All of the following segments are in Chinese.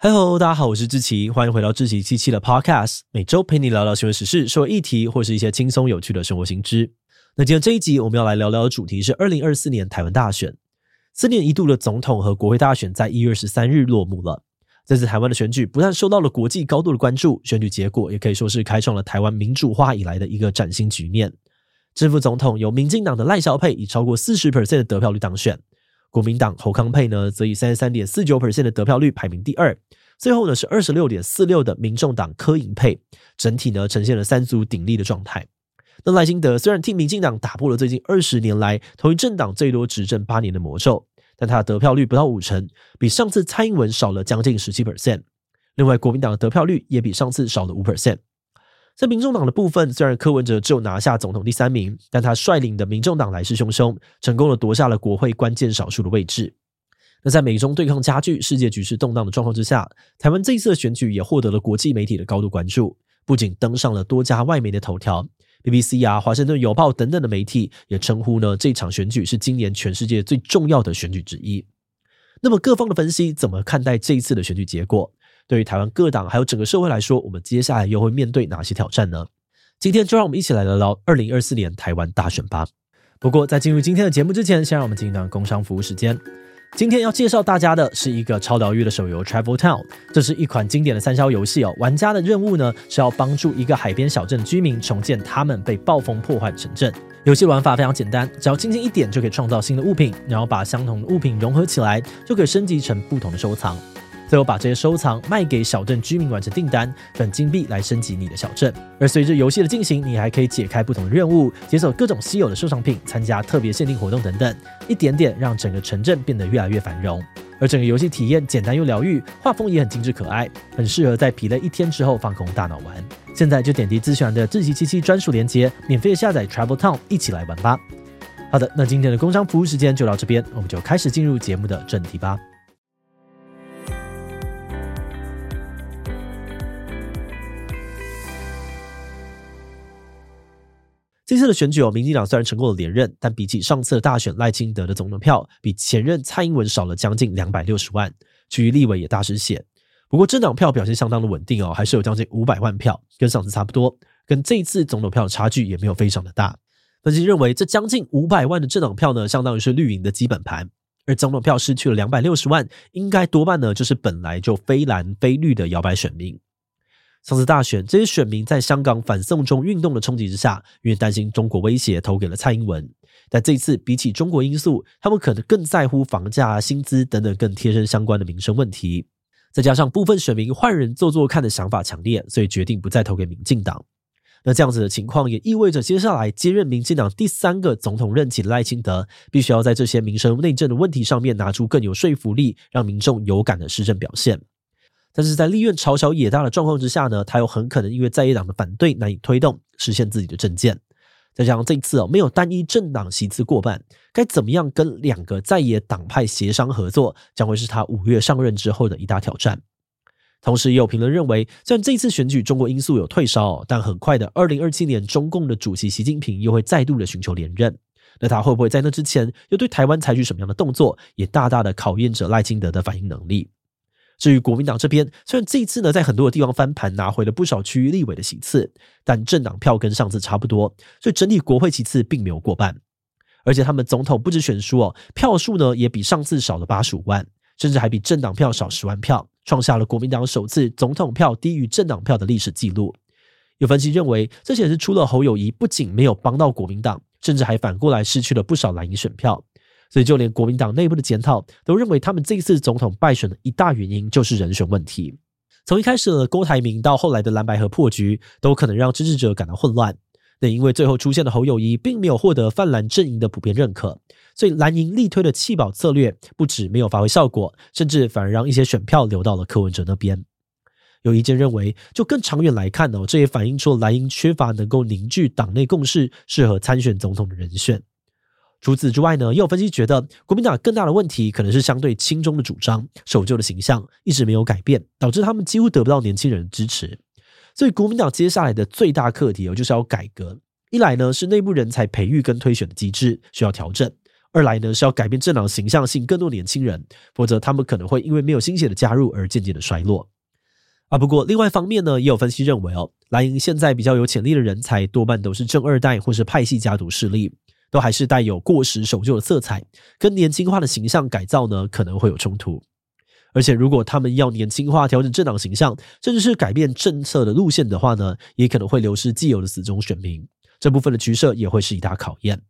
Hello，大家好，我是志奇，欢迎回到志奇七七的 Podcast，每周陪你聊聊新闻时事、社会议题，或是一些轻松有趣的生活新知。那今天这一集我们要来聊聊的主题是二零二四年台湾大选，四年一度的总统和国会大选在一月十三日落幕了。这次台湾的选举不但受到了国际高度的关注，选举结果也可以说是开创了台湾民主化以来的一个崭新局面。正副总统由民进党的赖萧配以超过四十 percent 的得票率当选。国民党侯康配呢，则以三十三点四九 percent 的得票率排名第二。最后呢是二十六点四六的民众党柯银配，整体呢呈现了三足鼎立的状态。那赖清德虽然替民进党打破了最近二十年来同一政党最多执政八年的魔咒，但他的得票率不到五成，比上次蔡英文少了将近十七 percent。另外，国民党的得票率也比上次少了五 percent。在民众党的部分，虽然柯文哲只有拿下总统第三名，但他率领的民众党来势汹汹，成功的夺下了国会关键少数的位置。那在美中对抗加剧、世界局势动荡的状况之下，台湾这一次的选举也获得了国际媒体的高度关注，不仅登上了多家外媒的头条，BBC 啊、华盛顿邮报等等的媒体也称呼呢这场选举是今年全世界最重要的选举之一。那么各方的分析怎么看待这一次的选举结果？对于台湾各党还有整个社会来说，我们接下来又会面对哪些挑战呢？今天就让我们一起来聊聊二零二四年台湾大选吧。不过在进入今天的节目之前，先让我们进一段工商服务时间。今天要介绍大家的是一个超疗愈的手游 Travel Town，这是一款经典的三消游戏哦。玩家的任务呢是要帮助一个海边小镇居民重建他们被暴风破坏的城镇。游戏玩法非常简单，只要轻轻一点就可以创造新的物品，然后把相同的物品融合起来，就可以升级成不同的收藏。最后把这些收藏卖给小镇居民完成订单，等金币来升级你的小镇。而随着游戏的进行，你还可以解开不同的任务，解锁各种稀有的收藏品，参加特别限定活动等等，一点点让整个城镇变得越来越繁荣。而整个游戏体验简单又疗愈，画风也很精致可爱，很适合在疲累一天之后放空大脑玩。现在就点击资讯栏的志祺七七专属链接，免费下载 Travel Town，一起来玩吧。好的，那今天的工商服务时间就到这边，我们就开始进入节目的正题吧。这次的选举哦，民进党虽然成功了连任，但比起上次的大选，赖清德的总统票比前任蔡英文少了将近两百六十万，区域立委也大失血。不过政党票表现相当的稳定哦，还是有将近五百万票，跟上次差不多，跟这一次总统票的差距也没有非常的大。分析认为，这将近五百万的政党票呢，相当于是绿营的基本盘，而总统票失去了两百六十万，应该多半呢就是本来就非蓝非绿的摇摆选民。上次大选，这些选民在香港反送中运动的冲击之下，因为担心中国威胁，投给了蔡英文。但这次比起中国因素，他们可能更在乎房价、薪资等等更贴身相关的民生问题。再加上部分选民换人做做看的想法强烈，所以决定不再投给民进党。那这样子的情况也意味着，接下来接任民进党第三个总统任期的赖清德，必须要在这些民生内政的问题上面拿出更有说服力、让民众有感的施政表现。但是在立院朝小野大的状况之下呢，他又很可能因为在野党的反对难以推动实现自己的政见。再加上这一次哦，没有单一政党席次过半，该怎么样跟两个在野党派协商合作，将会是他五月上任之后的一大挑战。同时，也有评论认为，虽然这次选举中国因素有退烧，但很快的二零二七年，中共的主席习近平又会再度的寻求连任。那他会不会在那之前又对台湾采取什么样的动作，也大大的考验着赖清德的反应能力。至于国民党这边，虽然这一次呢，在很多的地方翻盘，拿回了不少区域立委的席次，但政党票跟上次差不多，所以整体国会席次并没有过半。而且他们总统不止选输哦，票数呢也比上次少了八十五万，甚至还比政党票少十万票，创下了国民党首次总统票低于政党票的历史记录。有分析认为，这显示出了侯友宜不仅没有帮到国民党，甚至还反过来失去了不少蓝营选票。所以，就连国民党内部的检讨都认为，他们这一次总统败选的一大原因就是人选问题。从一开始的郭台铭到后来的蓝白合破局，都可能让支持者感到混乱。那因为最后出现的侯友谊并没有获得泛蓝阵营的普遍认可，所以蓝营力推的弃保策略不止没有发挥效果，甚至反而让一些选票流到了柯文哲那边。有意见认为，就更长远来看呢，这也反映出蓝营缺乏能够凝聚党内共识、适合参选总统的人选。除此之外呢，也有分析觉得，国民党更大的问题可能是相对亲中的主张、守旧的形象一直没有改变，导致他们几乎得不到年轻人的支持。所以，国民党接下来的最大课题哦，就是要改革。一来呢，是内部人才培育跟推选的机制需要调整；二来呢是要改变政党形象，吸引更多年轻人，否则他们可能会因为没有新血的加入而渐渐的衰落。啊，不过另外一方面呢，也有分析认为哦，蓝营现在比较有潜力的人才多半都是正二代或是派系家族势力，都还是带有过时守旧的色彩，跟年轻化的形象改造呢可能会有冲突。而且如果他们要年轻化、调整政党形象，甚至是改变政策的路线的话呢，也可能会流失既有的死忠选民，这部分的取舍也会是一大考验。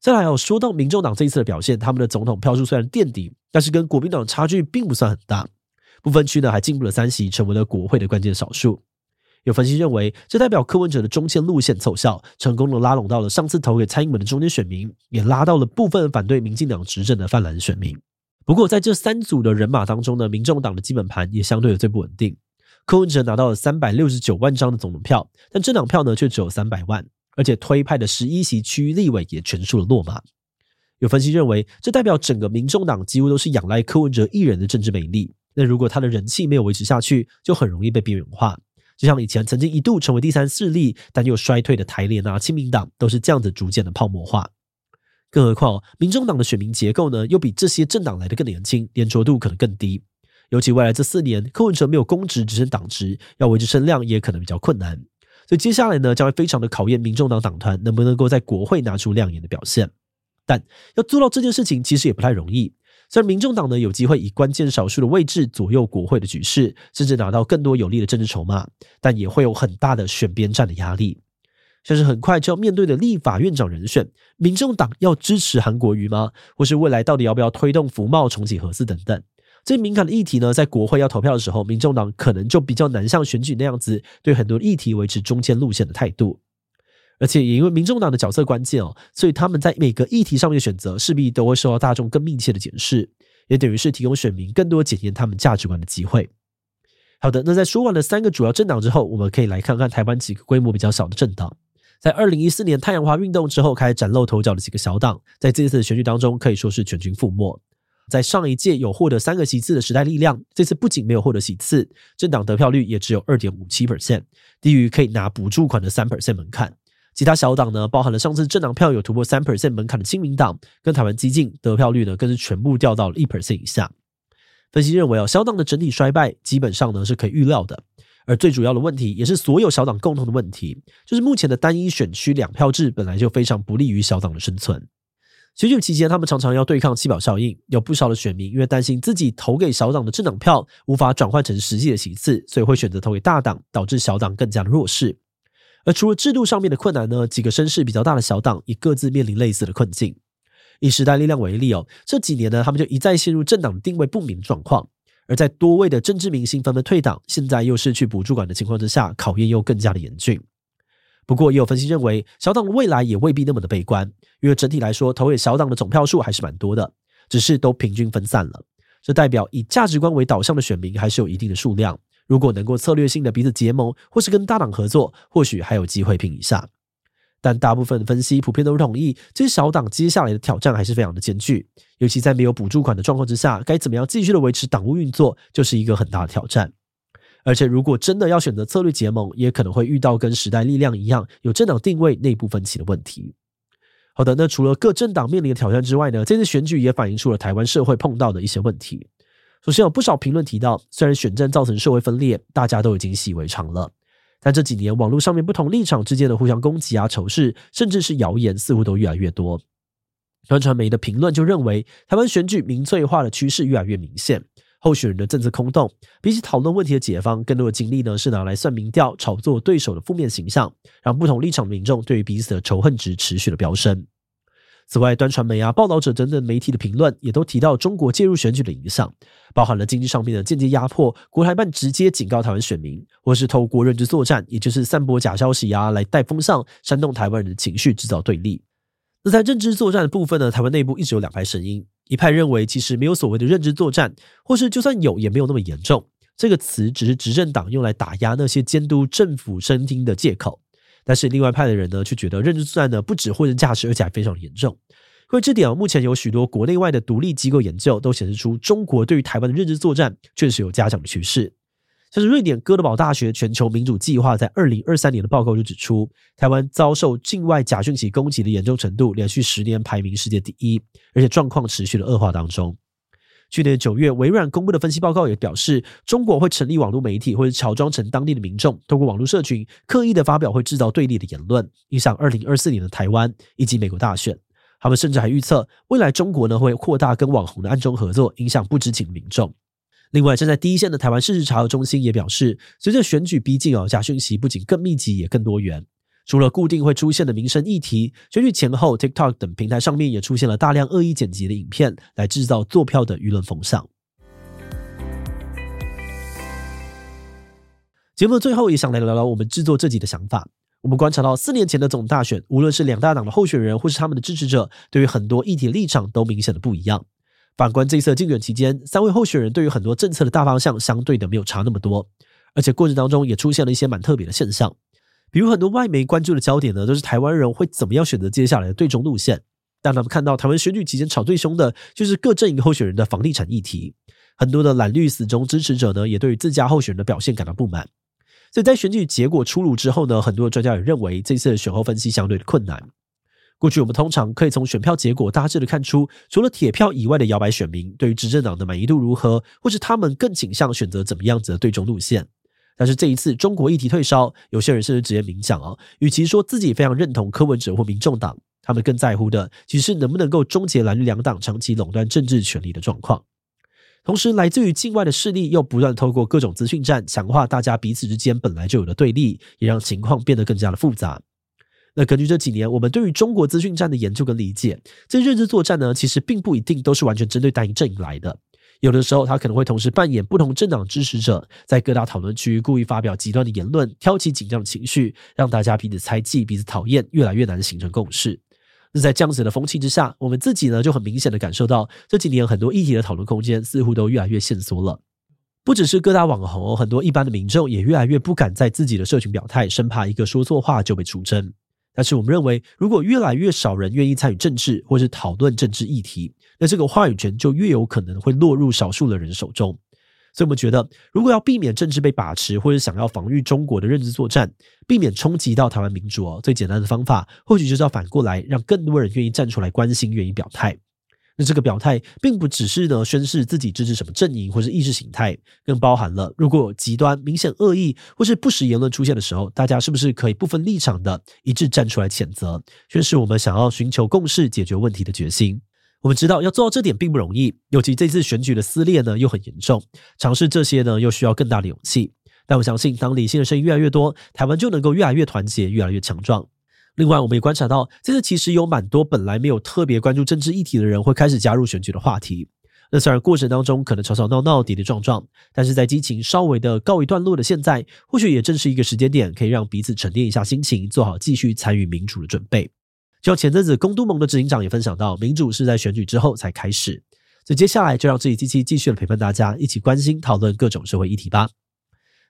再来哦，说到民众党这一次的表现，他们的总统票数虽然垫底，但是跟国民党差距并不算很大。不分区呢还进步了三席，成为了国会的关键少数。有分析认为，这代表柯文哲的中间路线奏效，成功的拉拢到了上次投给蔡英文的中间选民，也拉到了部分反对民进党执政的泛蓝选民。不过，在这三组的人马当中呢，民众党的基本盘也相对的最不稳定。柯文哲拿到了三百六十九万张的总统票，但政党票呢却只有三百万，而且推派的十一席区域立委也全数的落马。有分析认为，这代表整个民众党几乎都是仰赖柯文哲一人的政治魅力。那如果他的人气没有维持下去，就很容易被边缘化。就像以前曾经一度成为第三势力，但又衰退的台联啊、亲民党，都是这样子逐渐的泡沫化。更何况，民众党的选民结构呢，又比这些政党来的更年轻，粘着度可能更低。尤其未来这四年，柯文哲没有公职，只剩党职，要维持声量也可能比较困难。所以接下来呢，将会非常的考验民众党党团能不能够在国会拿出亮眼的表现。但要做到这件事情，其实也不太容易。虽然民众党呢有机会以关键少数的位置左右国会的局势，甚至拿到更多有利的政治筹码，但也会有很大的选边站的压力。像是很快就要面对的立法院长人选，民众党要支持韩国瑜吗？或是未来到底要不要推动服贸重启核四等等？这些敏感的议题呢，在国会要投票的时候，民众党可能就比较难像选举那样子，对很多议题维持中间路线的态度。而且也因为民众党的角色关键哦，所以他们在每个议题上面的选择势必都会受到大众更密切的检视，也等于是提供选民更多检验他们价值观的机会。好的，那在说完了三个主要政党之后，我们可以来看看台湾几个规模比较小的政党。在二零一四年太阳花运动之后开始崭露头角的几个小党，在这次选举当中可以说是全军覆没。在上一届有获得三个席次的时代力量，这次不仅没有获得席次，政党得票率也只有二点五七 percent，低于可以拿补助款的三 percent 门槛。其他小党呢，包含了上次政党票有突破三 percent 门槛的亲民党跟台湾基进，得票率呢更是全部掉到了一 percent 以下。分析认为哦，小党的整体衰败基本上呢是可以预料的，而最主要的问题也是所有小党共同的问题，就是目前的单一选区两票制本来就非常不利于小党的生存。选举期间，他们常常要对抗弃保效应，有不少的选民因为担心自己投给小党的政党票无法转换成实际的席次，所以会选择投给大党，导致小党更加的弱势。而除了制度上面的困难呢，几个声势比较大的小党也各自面临类似的困境。以时代力量为例哦，这几年呢，他们就一再陷入政党定位不明状况。而在多位的政治明星纷纷退党，现在又失去补助款的情况之下，考验又更加的严峻。不过，也有分析认为，小党的未来也未必那么的悲观，因为整体来说，投给小党的总票数还是蛮多的，只是都平均分散了。这代表以价值观为导向的选民还是有一定的数量。如果能够策略性的彼此结盟，或是跟大党合作，或许还有机会拼一下。但大部分分析普遍都是同意，这些小党接下来的挑战还是非常的艰巨，尤其在没有补助款的状况之下，该怎么样继续的维持党务运作，就是一个很大的挑战。而且如果真的要选择策略结盟，也可能会遇到跟时代力量一样，有政党定位内部分歧的问题。好的，那除了各政党面临的挑战之外呢，这次选举也反映出了台湾社会碰到的一些问题。首先有不少评论提到，虽然选战造成社会分裂，大家都已经习以为常了，但这几年网络上面不同立场之间的互相攻击啊、仇视，甚至是谣言，似乎都越来越多。端传媒的评论就认为，台湾选举民粹化的趋势越来越明显，候选人的政治空洞，比起讨论问题的解方，更多的精力呢是拿来算民调、炒作对手的负面形象，让不同立场的民众对于彼此的仇恨值持续的飙升。此外，端传媒啊、报道者等等媒体的评论也都提到中国介入选举的影响，包含了经济上面的间接压迫、国台办直接警告台湾选民，或是透过认知作战，也就是散播假消息啊，来带风向、煽动台湾人的情绪，制造对立。那在认知作战的部分呢，台湾内部一直有两派声音，一派认为其实没有所谓的认知作战，或是就算有，也没有那么严重，这个词只是执政党用来打压那些监督政府声听的借口。但是另外派的人呢，却觉得认知作战呢不止货真价实，而且还非常严重。因为这点啊，目前有许多国内外的独立机构研究都显示出，中国对于台湾的认知作战确实有加强的趋势。像是瑞典哥德堡大学全球民主计划在二零二三年的报告就指出，台湾遭受境外假讯息攻击的严重程度连续十年排名世界第一，而且状况持续的恶化当中。去年九月，微软公布的分析报告也表示，中国会成立网络媒体，或者乔装成当地的民众，透过网络社群刻意的发表会制造对立的言论，影响二零二四年的台湾以及美国大选。他们甚至还预测，未来中国呢会扩大跟网红的暗中合作，影响不知情的民众。另外，站在第一线的台湾事实查核中心也表示，随着选举逼近哦，假讯息不仅更密集，也更多元。除了固定会出现的民生议题，选举前后，TikTok 等平台上面也出现了大量恶意剪辑的影片，来制造坐票的舆论风向。节目的最后，也想来聊聊我们制作这集的想法。我们观察到，四年前的总大选，无论是两大党的候选人，或是他们的支持者，对于很多议题立场都明显的不一样。反观这一次竞选期间，三位候选人对于很多政策的大方向，相对的没有差那么多，而且过程当中也出现了一些蛮特别的现象。比如很多外媒关注的焦点呢，都是台湾人会怎么样选择接下来的对中路线。但他们看到台湾选举期间吵最凶的，就是各阵营候选人的房地产议题。很多的蓝绿死忠支持者呢，也对于自家候选人的表现感到不满。所以在选举结果出炉之后呢，很多专家也认为这次的选后分析相对的困难。过去我们通常可以从选票结果大致的看出，除了铁票以外的摇摆选民对于执政党的满意度如何，或是他们更倾向选择怎么样子的对中路线。但是这一次中国议题退烧，有些人甚至直接明讲啊，与其说自己非常认同柯文哲或民众党，他们更在乎的其实是能不能够终结蓝绿两党长期垄断政治权力的状况。同时，来自于境外的势力又不断透过各种资讯战强化大家彼此之间本来就有的对立，也让情况变得更加的复杂。那根据这几年我们对于中国资讯战的研究跟理解，这认知作战呢，其实并不一定都是完全针对单一阵营来的。有的时候，他可能会同时扮演不同政党支持者，在各大讨论区故意发表极端的言论，挑起紧张的情绪，让大家彼此猜忌、彼此讨厌，越来越难形成共识。那在这样子的风气之下，我们自己呢就很明显的感受到，这几年很多议题的讨论空间似乎都越来越限缩了。不只是各大网红，很多一般的民众也越来越不敢在自己的社群表态，生怕一个说错话就被出征。但是我们认为，如果越来越少人愿意参与政治或是讨论政治议题，那这个话语权就越有可能会落入少数的人手中，所以我们觉得，如果要避免政治被把持，或者想要防御中国的认知作战，避免冲击到台湾民主哦，最简单的方法，或许就是要反过来，让更多人愿意站出来关心，愿意表态。那这个表态并不只是呢宣示自己支持什么阵营或是意识形态，更包含了如果有极端、明显恶意或是不实言论出现的时候，大家是不是可以不分立场的一致站出来谴责，宣示我们想要寻求共识、解决问题的决心。我们知道要做到这点并不容易，尤其这次选举的撕裂呢又很严重，尝试这些呢又需要更大的勇气。但我相信，当理性的声音越来越多，台湾就能够越来越团结，越来越强壮。另外，我们也观察到，这次其实有蛮多本来没有特别关注政治议题的人会开始加入选举的话题。那虽然过程当中可能吵吵闹闹、跌跌撞撞，但是在激情稍微的告一段落的现在，或许也正是一个时间点，可以让彼此沉淀一下心情，做好继续参与民主的准备。就像前阵子公都盟的执行长也分享到，民主是在选举之后才开始，所以接下来就让这一机器继续的陪伴大家，一起关心讨论各种社会议题吧。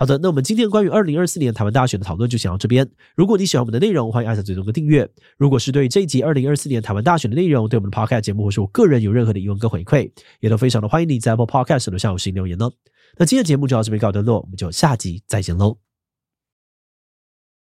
好的，那我们今天关于二零二四年台湾大选的讨论就讲到这边。如果你喜欢我们的内容，欢迎按下最终的订阅。如果是对这一集二零二四年台湾大选的内容，对我们的 Podcast 节目或是我个人有任何的疑问跟回馈，也都非常的欢迎你在 Apple Podcast 留下五星留言哦。那今天的节目就到这边告一段落，我们就下集再见喽。